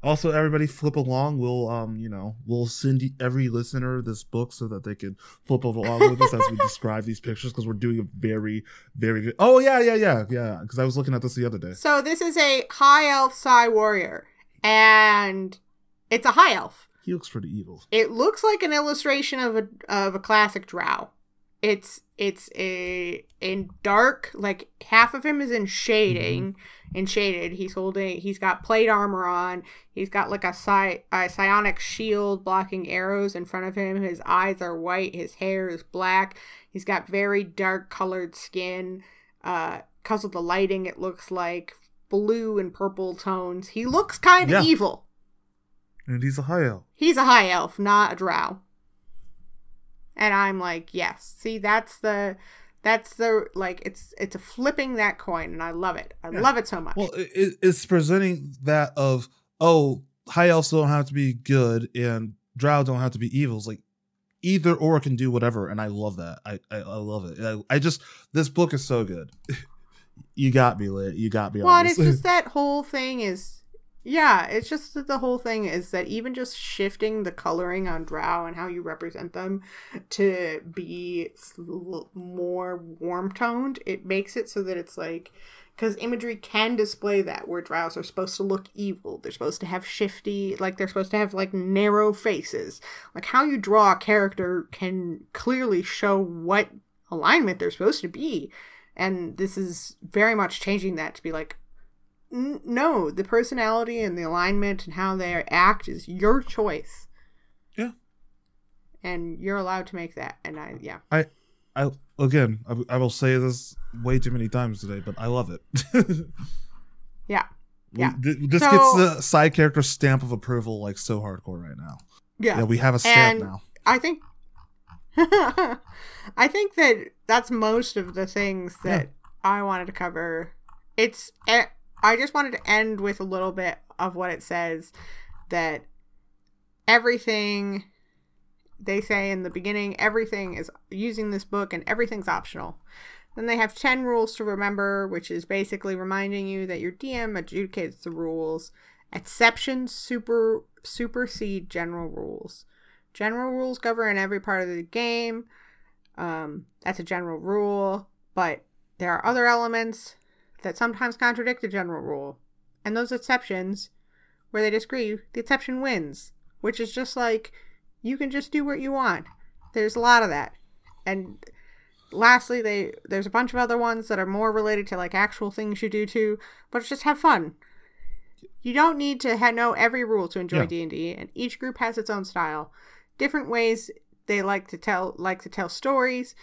Also, everybody flip along. We'll, um, you know, we'll send every listener this book so that they can flip over along with us as we describe these pictures because we're doing a very, very good. Oh yeah, yeah, yeah, yeah. Because I was looking at this the other day. So this is a high elf Psi warrior, and it's a high elf. He looks pretty evil. It looks like an illustration of a of a classic drow. It's it's a in dark, like half of him is in shading, in shaded. He's holding, he's got plate armor on. He's got like a, psi, a psionic shield blocking arrows in front of him. His eyes are white. His hair is black. He's got very dark colored skin. Uh, because of the lighting, it looks like blue and purple tones. He looks kind of Yeah. evil. And he's a high elf. He's a high elf, not a drow. And I'm like, yes. See, that's the that's the like it's it's a flipping that coin and I love it. I Yeah. love it so much. Well, it- it, it's presenting that of oh, high elves don't have to be good and drow don't have to be evil. It's like either or can do whatever, and I love that. I I, I love it. I, I just this book is so good. you got me lit. You got me. well, it's just that whole thing is yeah, it's just that the whole thing is that even just shifting the coloring on drow and how you represent them to be more warm toned, it makes it so that it's like because imagery can display that where drows are supposed to look evil they're supposed to have shifty like they're supposed to have like narrow faces. Like how you draw a character can clearly show what alignment they're supposed to be. And this is very much changing that to be like n- no the personality and the alignment and how they act is your choice Yeah. and you're allowed to make that and i yeah I I again, I, I will say this way too many times today, but I love it. Yeah. We- Yeah. th- this So- gets the side character stamp of approval like so hardcore right now. yeah, Yeah, we have a stamp And- now. I think I think that that's most of the things that I wanted to cover. It's eh, I just wanted to end with a little bit of what it says that everything they say in the beginning everything is using this book and everything's optional. Then they have 10 rules to remember, which is basically reminding you that your DM adjudicates the rules. Exceptions super supersede general rules. General rules govern every part of the game. Um, that's a general rule, but there are other elements that sometimes contradict the general rule. And those exceptions, where they disagree, the exception wins. which is just like you can just do what you want. There's a lot of that. And lastly, they there's a bunch of other ones that are more related to like actual things you do too, but it's just have fun. You don't need to ha- know every rule to enjoy D and D, and each group has its own style, different ways they like to tell like to tell stories,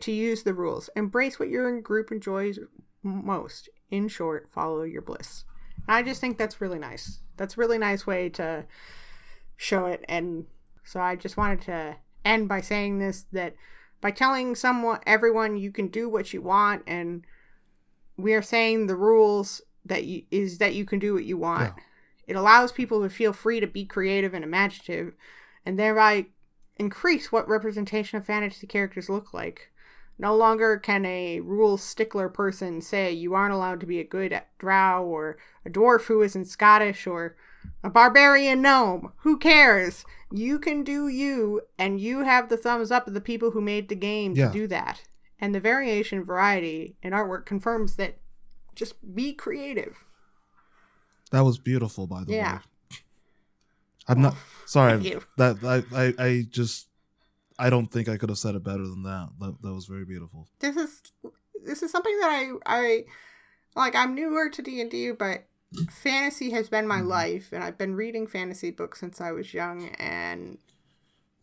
to use the rules. Embrace what your group enjoys most. In short, follow your bliss. And I just think that's really nice. That's a really nice way to show it. And so I just wanted to end by saying this that by telling someone everyone you can do what you want and we are saying the rules that you is that you can do what you want. Yeah. It allows people to feel free to be creative and imaginative and thereby increase what representation of fantasy characters look like. No longer can a rule stickler person say you aren't allowed to be a good drow or a dwarf who isn't Scottish or a barbarian gnome. Who cares? You can do you, and you have the thumbs up of the people who made the game Yeah. to do that. And the variation variety in artwork confirms that just be creative. That was beautiful, by the Yeah. way. I'm not sorry. Thank you. That I, I I just I don't think I could have said it better than that. That that was very beautiful. this is this is something that I I like I'm newer to D&D but fantasy has been my Mhm. life and I've been reading fantasy books since I was young and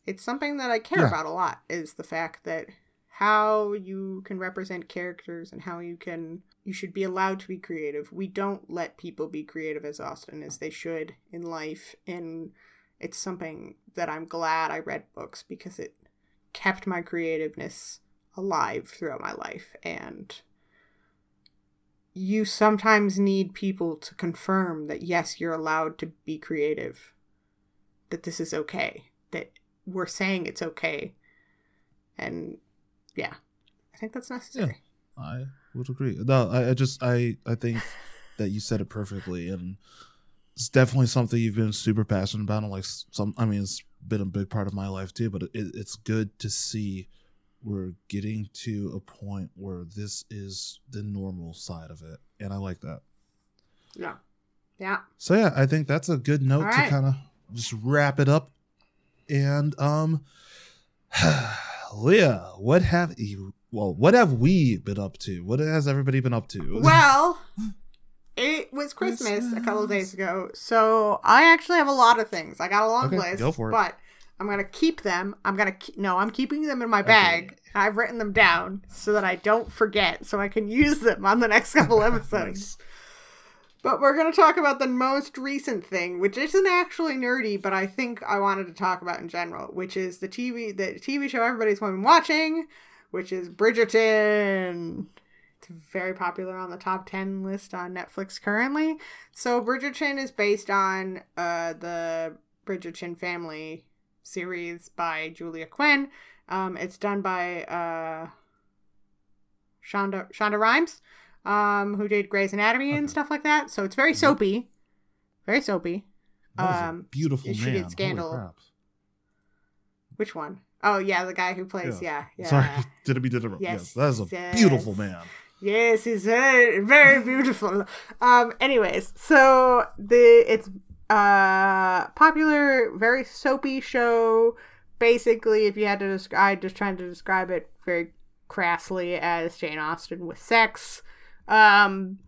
it's something that I care Yeah. about a lot is the fact that how you can represent characters and how you can you should be allowed to be creative. We don't let people be creative as often as they should in life and it's something that I'm glad I read books because it kept my creativeness alive throughout my life. And you sometimes need people to confirm that yes you're allowed to be creative that this is okay that we're saying it's okay. And yeah i think that's necessary. Yeah, I would agree. No, I, I just I I think that you said it perfectly, and it's definitely something you've been super passionate about. And like some, I mean, it's been a big part of my life too. But it, it's good to see we're getting to a point where this is the normal side of it, and I like that. yeah yeah So yeah, I think that's a good note All to kind of just wrap it up. And um Leah, what have you well, what have we been up to? What has everybody been up to? well it was christmas a couple of days ago so i actually have a lot of things i got a long Okay, list go for it. but i'm gonna keep them i'm gonna keep no i'm keeping them in my Okay. bag i've written them down so that i don't forget so i can use them on the next couple episodes Nice. But we're going to talk about the most recent thing, which isn't actually nerdy, but I think I wanted to talk about in general, which is the TV the TV show everybody's been watching, which is Bridgerton. Very popular on the top 10 list on Netflix currently. So Bridgerton is based on uh, the Bridgerton family series by Julia Quinn. Um, it's done by uh, Shonda Shonda Rhimes um, who did Grey's Anatomy and stuff like that. So it's very soapy, very soapy. That was a Um, beautiful she man. did Scandal. Which one? Oh yeah, the guy who plays yeah yeah. Sorry, didn't mean to interrupt. Yes, Yes, that is a yes. beautiful man. Yes, he's very very beautiful. Um. Anyways, so the it's uh popular, very soapy show. Basically, if you had to describe, just trying to describe it very crassly as Jane Austen with sex. Um.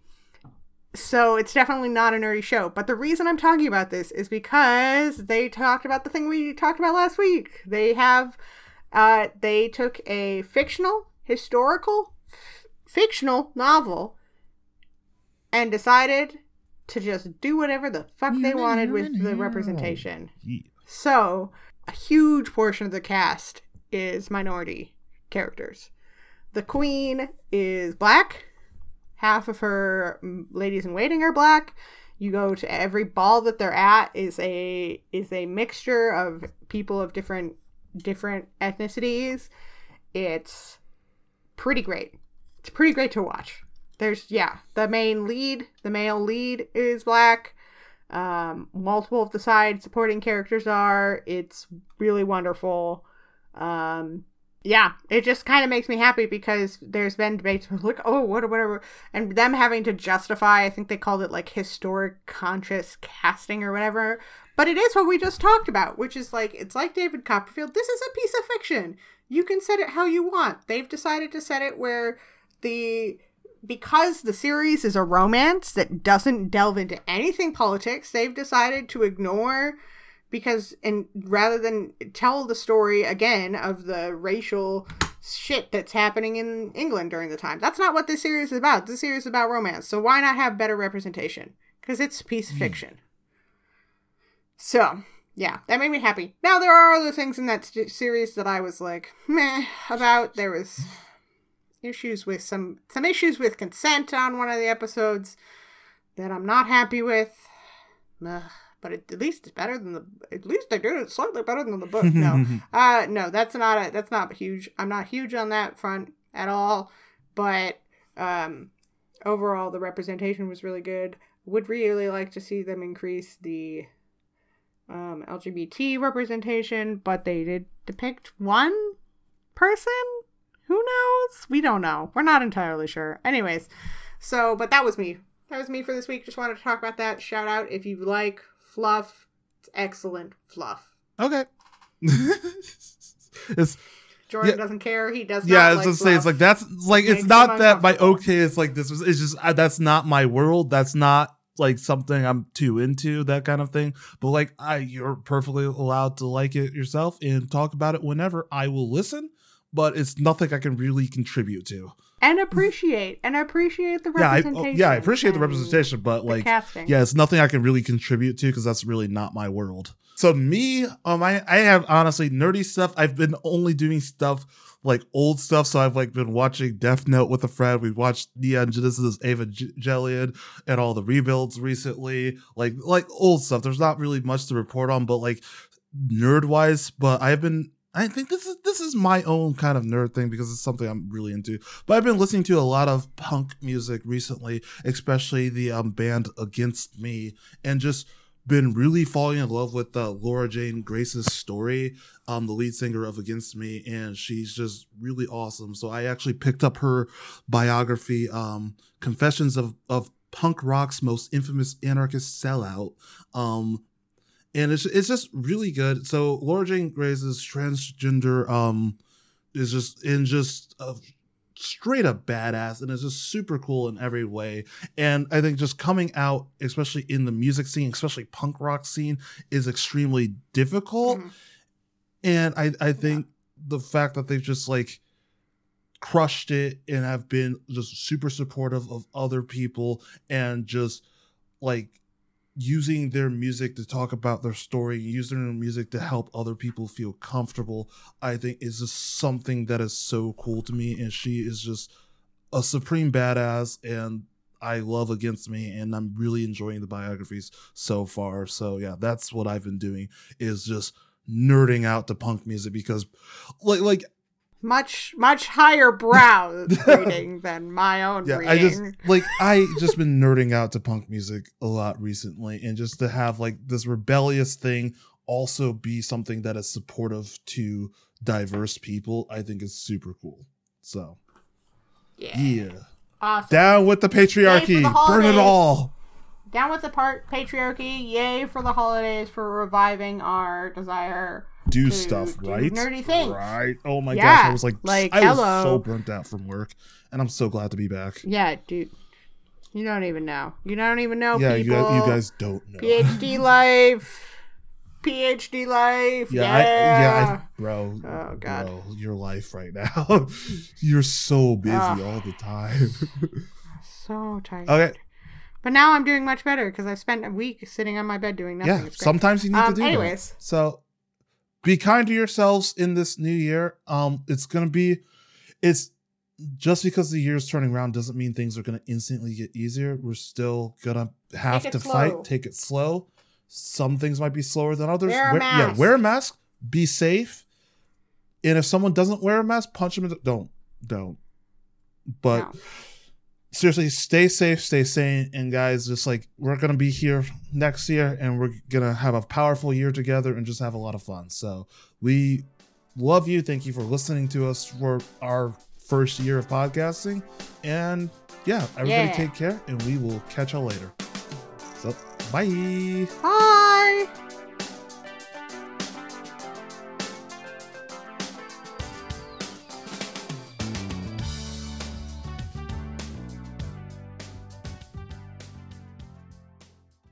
So it's definitely not a nerdy show. But the reason I'm talking about this is because they talked about the thing we talked about last week. They have, uh, they took a fictional, historical, fictional novel and decided to just do whatever the fuck they wanted with the representation. So, a huge portion of the cast is minority characters. The queen is black. Half of her mm, ladies in waiting are black. You go to every ball that they're at is a is a mixture of people of different different ethnicities. It's pretty great. It's pretty great to watch. There's yeah, the main lead, the male lead is black. Um, multiple of the side supporting characters are. It's really wonderful. Um, yeah, it just kind of makes me happy because there's been debates like, oh, what, whatever, and them having to justify. I think they called it like historic conscious casting or whatever. But it is what we just talked about, which is like it's like David Copperfield. This is a piece of fiction. You can set it how you want. They've decided to set it where the because the series is a romance that doesn't delve into anything politics, they've decided to ignore because and rather than tell the story again of the racial shit that's happening in England during the time. That's not what this series is about. This series is about romance. So why not have better representation? Because it's piece of hmm. fiction. So, yeah, that made me happy. Now there are other things in that st- series that I was like, meh about. There was issues with some some issues with consent on one of the episodes that I'm not happy with. Ugh, but it, at least it's better than the. At least they did it slightly better than the book. No, uh, no, that's not a. That's not huge. I'm not huge on that front at all. But um, overall, the representation was really good. Would really like to see them increase the um, LGBT representation, but they did depict one person. Who knows? We don't know. We're not entirely sure. Anyways, so but that was me. That was me for this week. Just wanted to talk about that. Shout out if you like fluff. It's excellent fluff. Okay. it's Jordan Yeah. doesn't care. He does. yeah, I was like gonna say it's like that's like it's not that my okay It's like this. It's just uh, that's not my world. That's not like something I'm too into. That kind of thing. But like I, you're perfectly allowed to like it yourself and talk about it whenever. I will listen, but it's nothing I can really contribute to. and appreciate and I appreciate the Yeah, I, representation. oh, yeah, I appreciate the representation, but like casting. yeah, it's nothing I can really contribute to because that's really not my world. So me, um, I I have honestly nerdy stuff. I've been only doing stuff like old stuff. So I've like been watching Death Note with a friend. We watched Neon Genesis Evangelion and all the rebuilds recently. Like like old stuff. There's not really much to report on, but like nerd wise. But I've been. I think this is this is my own kind of nerd thing because it's something I'm really into. But I've been listening to a lot of punk music recently, especially the um, band Against Me, and just been really falling in love with uh, Laura Jane Grace's story, um, the lead singer of Against Me, and she's just really awesome. So I actually picked up her biography, um, Confessions of of Punk Rock's Most Infamous Anarchist Sellout. Um, and it's it's just really good. So Laura Jane Grace's transgender um is just in just a straight up badass and it's just super cool in every way. And I think just coming out, especially in the music scene, especially punk rock scene, is extremely difficult. Mhm. And I I think the fact that they've just like crushed it and have been just super supportive of other people and just like using their music to talk about their story, using their music to help other people feel comfortable, I think is just something that is so cool to me. And she is just a supreme badass and I love Against Me and I'm really enjoying the biographies so far. So yeah, that's what I've been doing is just nerding out to punk music because like like much much higher brow reading than my own yeah reading. i just like i just been nerding out to punk music a lot recently and just to have like this rebellious thing also be something that is supportive to diverse people i think is super cool so yeah. yeah Awesome. down with the patriarchy the burn it all Down with the part patriarchy. Yay for the holidays for reviving our desire. Do to stuff do right nerdy things. right oh my Yeah, gosh i was like, like, i was so burnt out from work and i'm so glad to be back Yeah, dude. You don't even know. You don't even know yeah you, people. guys- you guys don't know PhD life. PhD life. Yeah, Yeah. I, yeah, I, bro. Oh, God. bro, your life right now. You're so busy Ugh. all the time. so tired. okay, But now I'm doing much better because I've spent a week sitting on my bed doing nothing. yeah. Sometimes you need Um, to do anyways. that. So, be kind to yourselves in this new year. Um, it's gonna be, it's just because the year's turning around doesn't mean things are gonna instantly get easier. We're still gonna have to slow. fight. Take it slow. Some things might be slower than others. Wear a yeah, wear a mask. Be safe. And if someone doesn't wear a mask, punch them. In the, don't, don't. But No seriously, stay safe, stay sane, and guys, just like we're gonna be here next year, and we're gonna have a powerful year together, and just have a lot of fun. So we love you. Thank you for listening to us for our first year of podcasting, and yeah, everybody yeah. take care, and we will catch y'all later. So bye. Bye.